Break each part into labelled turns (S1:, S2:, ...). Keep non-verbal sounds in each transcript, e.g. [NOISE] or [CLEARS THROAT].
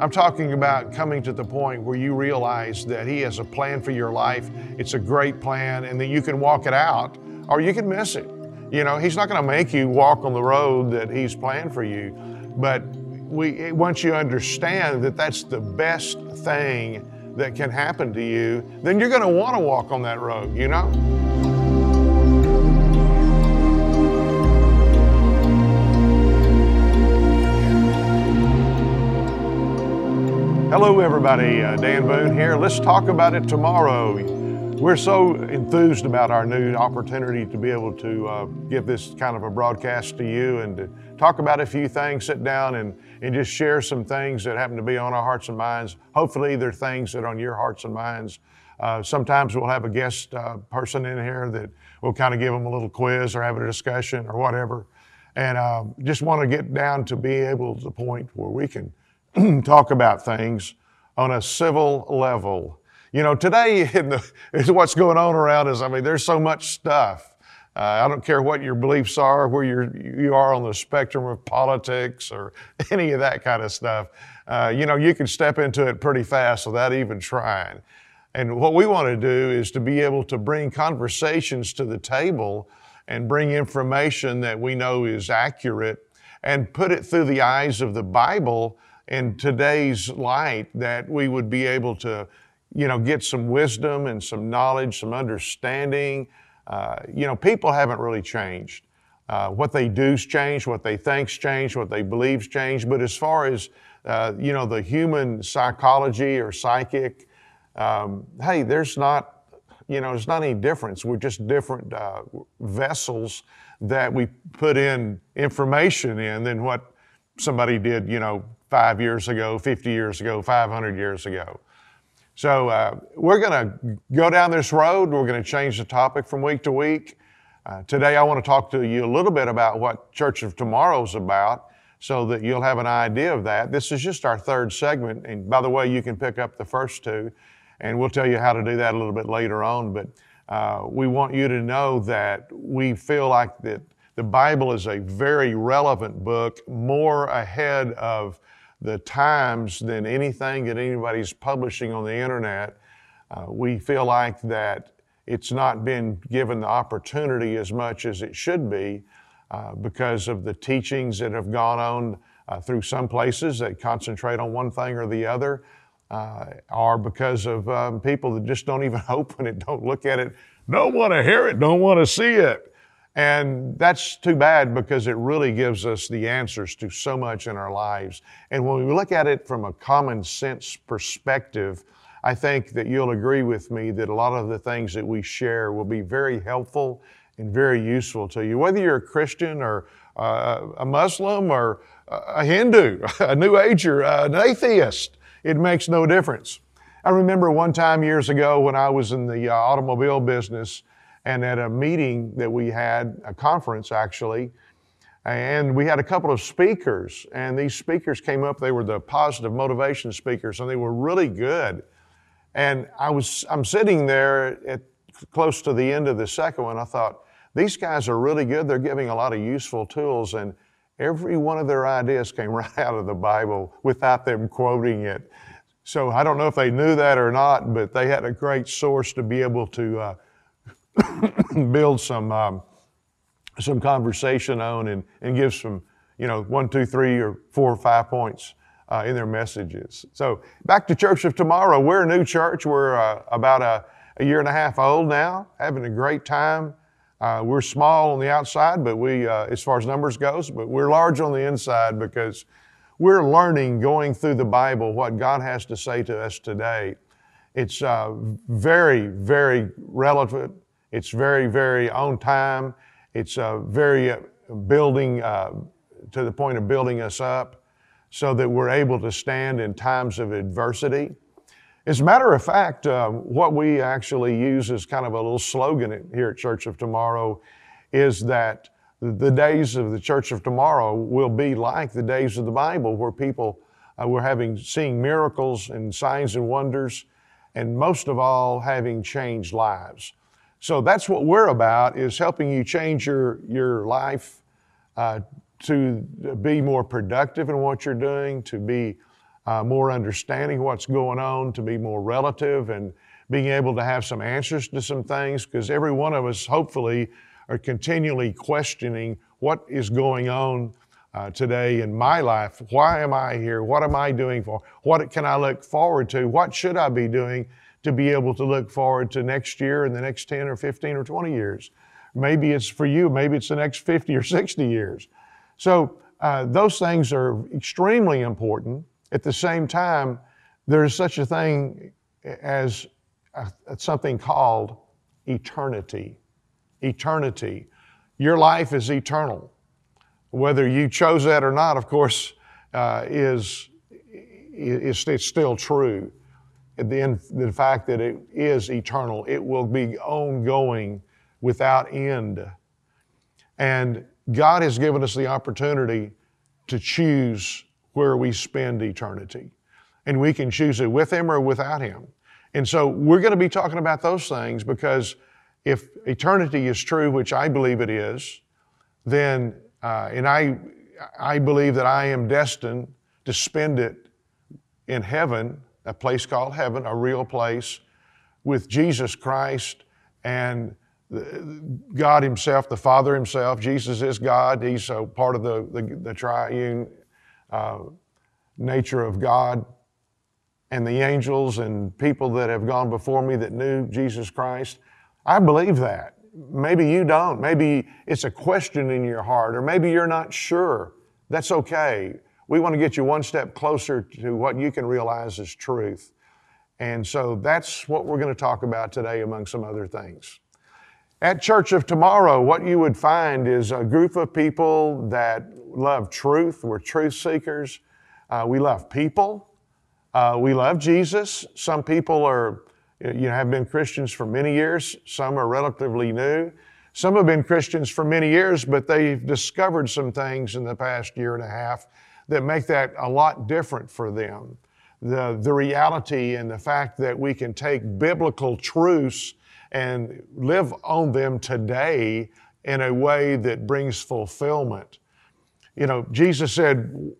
S1: I'm talking about coming to the point where you realize that He has a plan for your life. It's a great plan, and that you can walk it out or you can miss it. You know, He's not going to make you walk on the road that He's planned for you, but we, once you understand that that's the best thing that can happen to you, then you're going to want to walk on that road, you know? Hello, everybody. Uh, Dan Boone here. Let's talk about it tomorrow. We're so enthused about our new opportunity to be able to uh, give this kind of a broadcast to you and to talk about a few things, sit down and, and just share some things that happen to be on our hearts and minds. Hopefully, they're things that are on your hearts and minds. Uh, sometimes we'll have a guest uh, person in here that will kind of give them a little quiz or have a discussion or whatever. And uh, just want to get down to be able to the point where we can [CLEARS THROAT] talk about things on a civil level. You know, today [LAUGHS] in the, what's going on around us, I mean, there's so much stuff. Uh, I don't care what your beliefs are, where you're, you are on the spectrum of politics or [LAUGHS] any of that kind of stuff. Uh, you know, you can step into it pretty fast without even trying. And what we want to do is to be able to bring conversations to the table and bring information that we know is accurate and put it through the eyes of the Bible in today's light that we would be able to, you know, get some wisdom and some knowledge, some understanding. Uh, you know, people haven't really changed. Uh, what they do's changed, what they think's changed, what they believe's changed. But as far as, uh, you know, the human psychology or psychic, um, hey, there's not, you know, there's not any difference. We're just different uh, vessels that we put in information in than what somebody did, you know, five years ago, 50 years ago, 500 years ago. So uh, we're going to go down this road. We're going to change the topic from week to week. Uh, today, I want to talk to you a little bit about what Church of Tomorrow is about so that you'll have an idea of that. This is just our third segment. And by the way, you can pick up the first two, and we'll tell you how to do that a little bit later on. But uh, we want you to know that we feel like that the Bible is a very relevant book, more ahead of the times than anything that anybody's publishing on the internet. Uh, we feel like that it's not been given the opportunity as much as it should be uh, because of the teachings that have gone on uh, through some places that concentrate on one thing or the other, uh, or because of um, people that just don't even [LAUGHS] open it, don't look at it, don't want to hear it, don't want to see it. And that's too bad because it really gives us the answers to so much in our lives. And when we look at it from a common sense perspective, I think that you'll agree with me that a lot of the things that we share will be very helpful and very useful to you. Whether you're a Christian or uh, a Muslim or a Hindu, a New Ager, an atheist, it makes no difference. I remember one time years ago when I was in the uh, automobile business, and at a meeting that we had, a conference actually, and we had a couple of speakers, and these speakers came up. They were the positive motivation speakers, and they were really good. And I was, I'm sitting there at close to the end of the second one. I thought, these guys are really good. They're giving a lot of useful tools, and every one of their ideas came [LAUGHS] right out of the Bible without them quoting it. So I don't know if they knew that or not, but they had a great source to be able to uh, [COUGHS] build some um, some conversation on and, and give some you know one two three or four or five points uh, in their messages. So back to church of tomorrow. We're a new church. We're uh, about a, a, year and a half old now having a great time. Uh, we're small on the outside but we uh, as far as numbers goes but we're large on the inside because we're learning going through the bible what god has to say to us today. It's uh, very very relevant it's very, very on time. It's uh, very uh, building uh, to the point of building us up so that we're able to stand in times of adversity. As a matter of fact, uh, what we actually use as kind of a little slogan here at Church of Tomorrow is that the days of the Church of Tomorrow will be like the days of the Bible, where people uh, were having seeing miracles and signs and wonders, and most of all, having changed lives. So that's what we're about is helping you change your, your life uh, to be more productive in what you're doing, to be uh, more understanding what's going on, to be more relative, and being able to have some answers to some things, because every one of us, hopefully, are continually questioning what is going on uh, today in my life. Why am I here? What am I doing for? What can I look forward to? What should I be doing to be able to look forward to next year and the next 10 or 15 or 20 years? Maybe it's for you, maybe it's the next 50 or 60 years. So, uh, those things are extremely important. At the same time, there is such a thing as a, something called eternity. Eternity. Your life is eternal. Whether you chose that or not, of course, uh, is, is it's still true. The, the fact that it is eternal, it will be ongoing without end. And God has given us the opportunity to choose where we spend eternity. And we can choose it with Him or without Him. And so we're going to be talking about those things because if eternity is true, which I believe it is, then, uh, and I, I believe that I am destined to spend it in heaven, a place called heaven, a real place with Jesus Christ and God Himself, the Father Himself. Jesus is God. He's a part of the, the, the triune uh, nature of God. And the angels and people that have gone before me that knew Jesus Christ. I believe that. Maybe you don't. Maybe it's a question in your heart, or maybe you're not sure. That's okay. We want to get you one step closer to what you can realize is truth. And so that's what we're going to talk about today, among some other things. At Church of Tomorrow, what you would find is a group of people that love truth. We're truth seekers. Uh, we love people. Uh, we love Jesus. Some people are, you know, have been Christians for many years. Some are relatively new. Some have been Christians for many years, but they've discovered some things in the past year and a half that make that a lot different for them. The, the reality and the fact that we can take biblical truths and live on them today in a way that brings fulfillment. You know, Jesus said,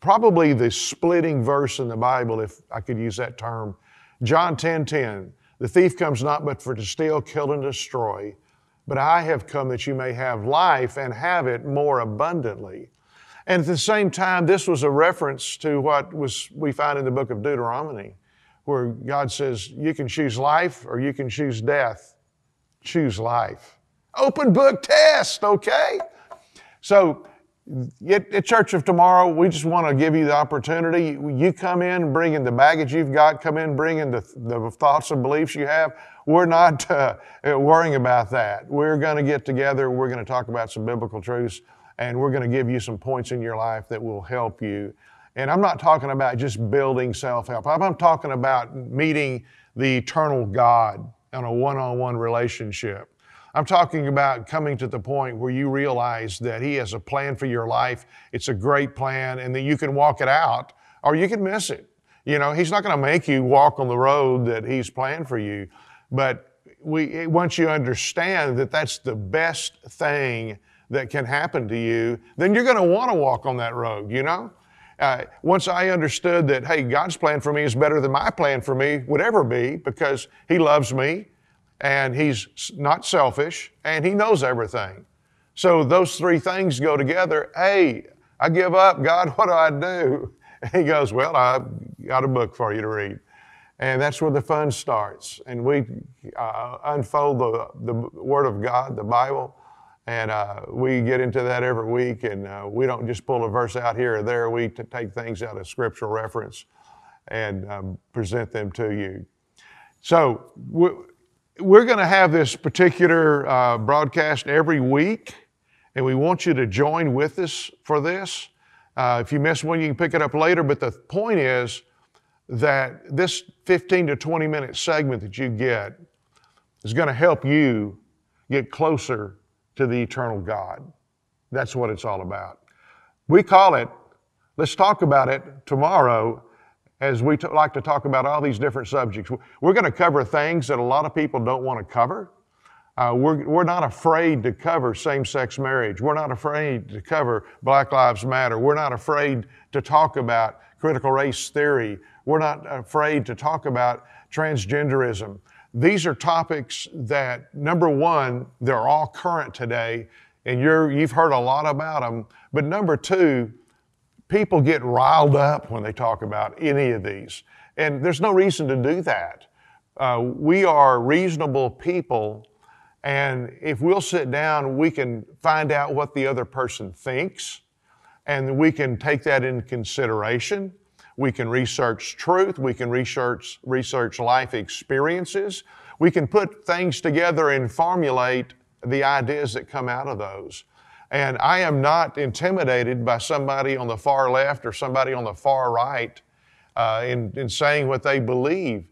S1: probably the splitting verse in the Bible, if I could use that term, John 10 10, the thief comes not but for to steal, kill, and destroy, but I have come that you may have life and have it more abundantly. And at the same time, this was a reference to what was we find in the book of Deuteronomy where God says, you can choose life or you can choose death. Choose life. Open book test, okay? So, at, Church of Tomorrow, we just want to give you the opportunity. You come in bringing the baggage you've got, come in bringing the, the thoughts and beliefs you have. We're not uh, worrying about that. We're going to get together, we're going to talk about some biblical truths, and we're going to give you some points in your life that will help you and I'm not talking about just building self help, I'm talking about meeting the eternal God in a one on one relationship. I'm talking about coming to the point where you realize that He has a plan for your life. It's a great plan, and that you can walk it out or you can miss it. You know, He's not going to make you walk on the road that He's planned for you. But we, once you understand that that's the best thing that can happen to you, then you're going to want to walk on that road, you know? Uh, once I understood that, hey, God's plan for me is better than my plan for me would ever be because He loves me and He's not selfish and He knows everything. So those three things go together. Hey, I give up. God, [LAUGHS] what do I do? And he goes, Well, I got a book for you to read. And that's where the fun starts. And we uh, unfold the, the Word of God, the Bible, and uh, we get into that every week, and uh, we don't just pull a verse out here or there. We t- take things out of scriptural reference and um, present them to you. So we're going to have this particular uh, broadcast every week, and we want you to join with us for this. Uh, if you miss one, you can pick it up later. But the point is that this 15 to 20 minute segment that you get is going to help you get closer to the eternal God. That's what it's all about. We call it, let's talk about it tomorrow as we t- like to talk about all these different subjects. We're going to cover things that a lot of people don't want to cover. Uh, we're, we're not afraid to cover same sex marriage. We're not afraid to cover Black Lives Matter. We're not afraid to talk about critical race theory. We're not afraid to talk about transgenderism. These are topics that, number one, they're all current today, and you're, you've heard a lot about them. But number two, people get riled up when they talk about any of these. And there's no reason to do that. Uh, we are reasonable people, and if we'll sit down, we can find out what the other person thinks, and we can take that into consideration. We can research truth. We can research, research life experiences. We can put things together and formulate the ideas that come out of those. And I am not intimidated by somebody on the far left or somebody on the far right uh, in, in saying what they believe.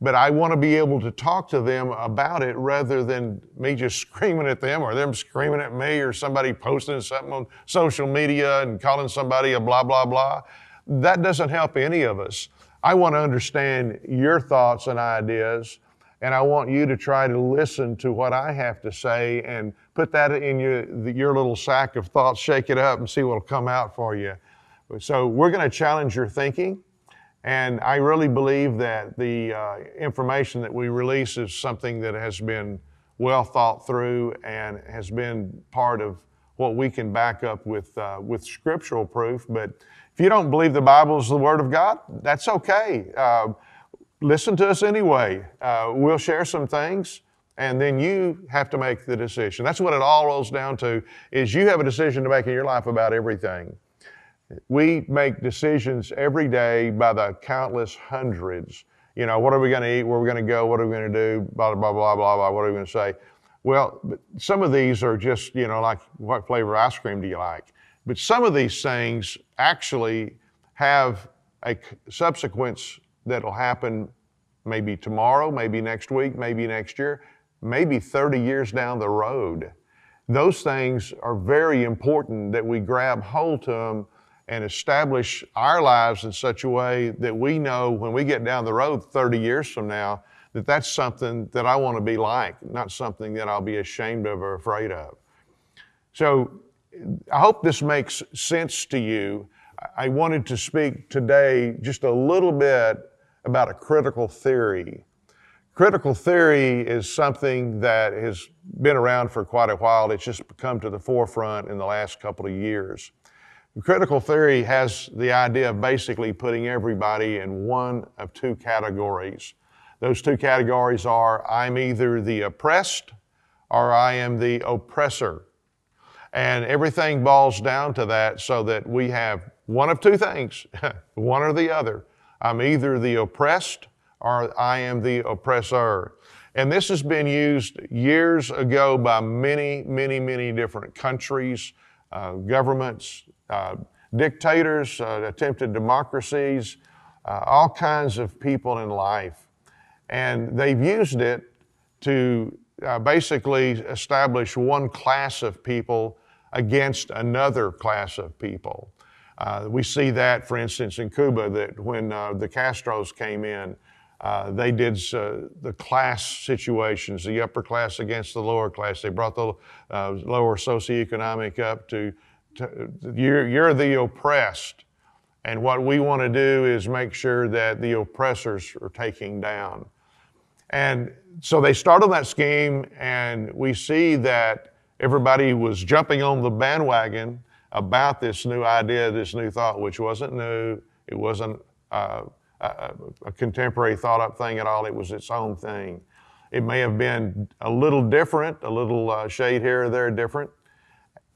S1: But I want to be able to talk to them about it rather than me just [LAUGHS] screaming at them or them screaming at me or somebody posting something on social media and calling somebody a blah, blah, blah. That doesn't help any of us. I want to understand your thoughts and ideas, and I want you to try to listen to what I have to say and put that in your, your little sack of thoughts, shake it up, and see what will come out for you. So, we're going to challenge your thinking. And I really believe that the uh, information that we release is something that has been well thought through and has been part of what we can back up with, uh, with scriptural proof. But if you don't believe the Bible is the Word of God, that's okay. Uh, listen to us anyway. Uh, we'll share some things and then you have to make the decision. That's what it all rolls down to is you have a decision to make in your life about everything. We make decisions every day by the countless hundreds. You know, what are we going to eat? Where are we going to go? What are we going to do? Blah, blah, blah, blah, blah. What are we going to say? Well, some of these are just, you know, like what flavor ice cream do you like? But some of these things actually have a subsequence that'll happen maybe tomorrow, maybe next week, maybe next year, maybe 30 years down the road. Those things are very important that we grab hold to them and establish our lives in such a way that we know when we get down the road 30 years from now that that's something that I want to be like, not something that I'll be ashamed of or afraid of. So I hope this makes sense to you. I wanted to speak today just a little bit about a critical theory. Critical theory is something that has been around for quite a while. It's just come to the forefront in the last couple of years. Critical theory has the idea of basically putting everybody in one of two categories. Those two categories are I'm either the oppressed or I am the oppressor. And everything boils down to that so that we have one of two things, [LAUGHS] one or the other. I'm either the oppressed or I am the oppressor. And this has been used years ago by many, many, many different countries, uh, governments, uh, dictators, uh, attempted democracies, uh, all kinds of people in life. And they've used it to uh, basically establish one class of people against another class of people. Uh, we see that, for instance, in Cuba, that when the Castros came in, uh, they did uh, the class situations, the upper class against the lower class. They brought the uh, lower socioeconomic up to to, you're, you're the oppressed. And what we want to do is make sure that the oppressors are taking down. And so they started that scheme, and we see that everybody was jumping on the bandwagon about this new idea, this new thought, which wasn't new. It wasn't uh, a, a, contemporary thought up thing at all. It was its own thing. It may have been a little different, a little uh, shade here or there different,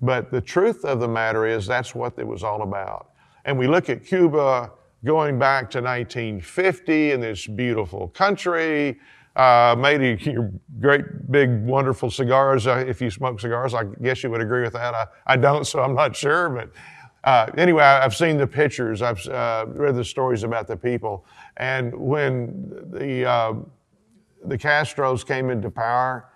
S1: but the truth of the matter is that's what it was all about. And we look at Cuba going back to 1950 in this beautiful country, uh, made a, great, big, wonderful cigars. Uh, if you smoke cigars, I guess you would agree with that. I, I don't, so I'm not sure. But uh, anyway, I've seen the pictures, I've uh, read the stories about the people. And when the, uh, the Castros came into power,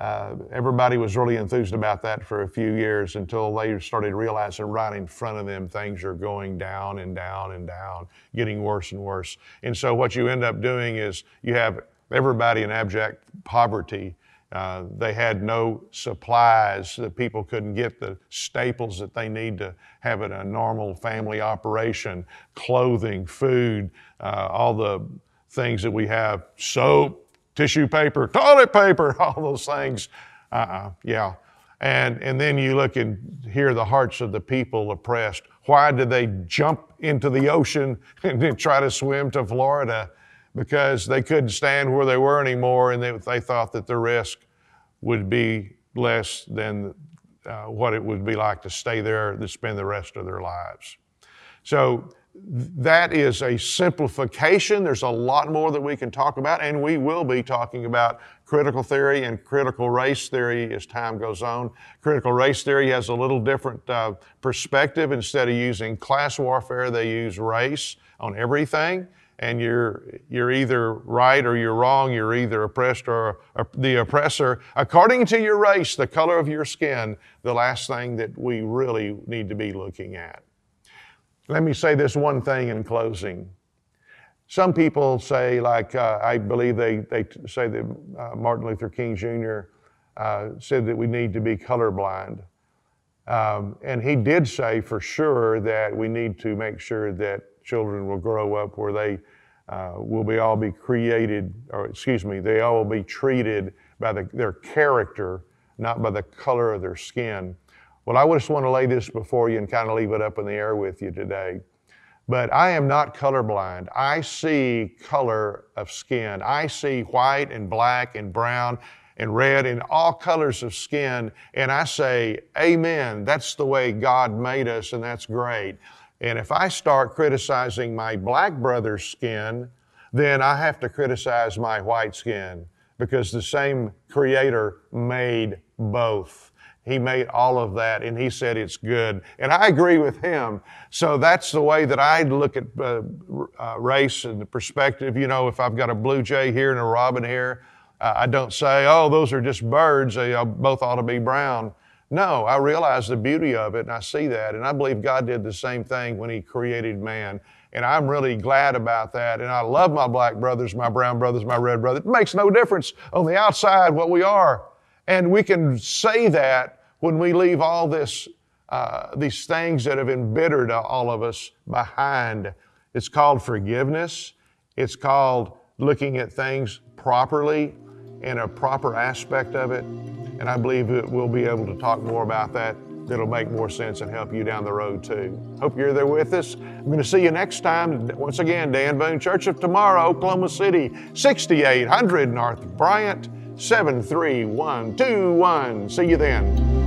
S1: uh, everybody was really enthused about that for a few years until they started realizing right in front of them things are going down and down and down, getting worse and worse. And so what you end up doing is you have everybody in abject poverty Uh, they had no supplies. The people couldn't get the staples that they need to have in a normal family operation clothing, food, uh, all the things that we have soap, tissue paper, toilet paper, [LAUGHS] all those things. Uh-uh, yeah. And, and then you look and hear the hearts of the people oppressed. Why did they jump into the ocean [LAUGHS] and try to swim to Florida? Because they couldn't stand where they were anymore and they, they thought that the risk would be less than uh, what it would be like to stay there to spend the rest of their lives. So that is a simplification. There's a lot more that we can talk about, and we will be talking about critical theory and critical race theory as time goes on. Critical race theory has a little different uh, perspective. Instead of using class warfare, they use race on everything. And you're, you're either right or you're wrong. You're either oppressed or, or the oppressor. According to your race, the color of your skin, the last thing that we really need to be looking at. Let me say this one thing in closing. Some people say, like uh, I believe they, they say that uh, Martin Luther King Jr. Uh, said that we need to be colorblind. Um, and he did say for sure that we need to make sure that children will grow up where they uh, will be all be created, or excuse me, they all will be treated by the, their character, not by the color of their skin. Well, I just want to lay this before you and kind of leave it up in the air with you today. But I am not colorblind. I see color of skin. I see white and black and brown and red and all colors of skin. And I say, Amen. That's the way God made us, and that's great. And if I start criticizing my black brother's skin, then I have to criticize my white skin because the same creator made both. He made all of that and he said it's good. And I agree with him. So that's the way that I look at uh, uh, race and the perspective. You know, if I've got a blue jay here and a robin here, uh, I don't say, oh, those are just birds. They both ought to be brown. No, I realize the beauty of it and I see that. And I believe God did the same thing when He created man. And I'm really glad about that. And I love my black brothers, my brown brothers, my red brothers. It makes no difference on the outside what we are. And we can say that when we leave all this, uh, these things that have embittered all of us behind. It's called forgiveness. It's called looking at things properly in a proper aspect of it. And I believe that we'll be able to talk more about that. That'll make more sense and help you down the road too. Hope you're there with us. I'm going to see you next time. Once again, Dan Boone Church of Tomorrow, Oklahoma City, 6800 North Bryant. 73121. See you then.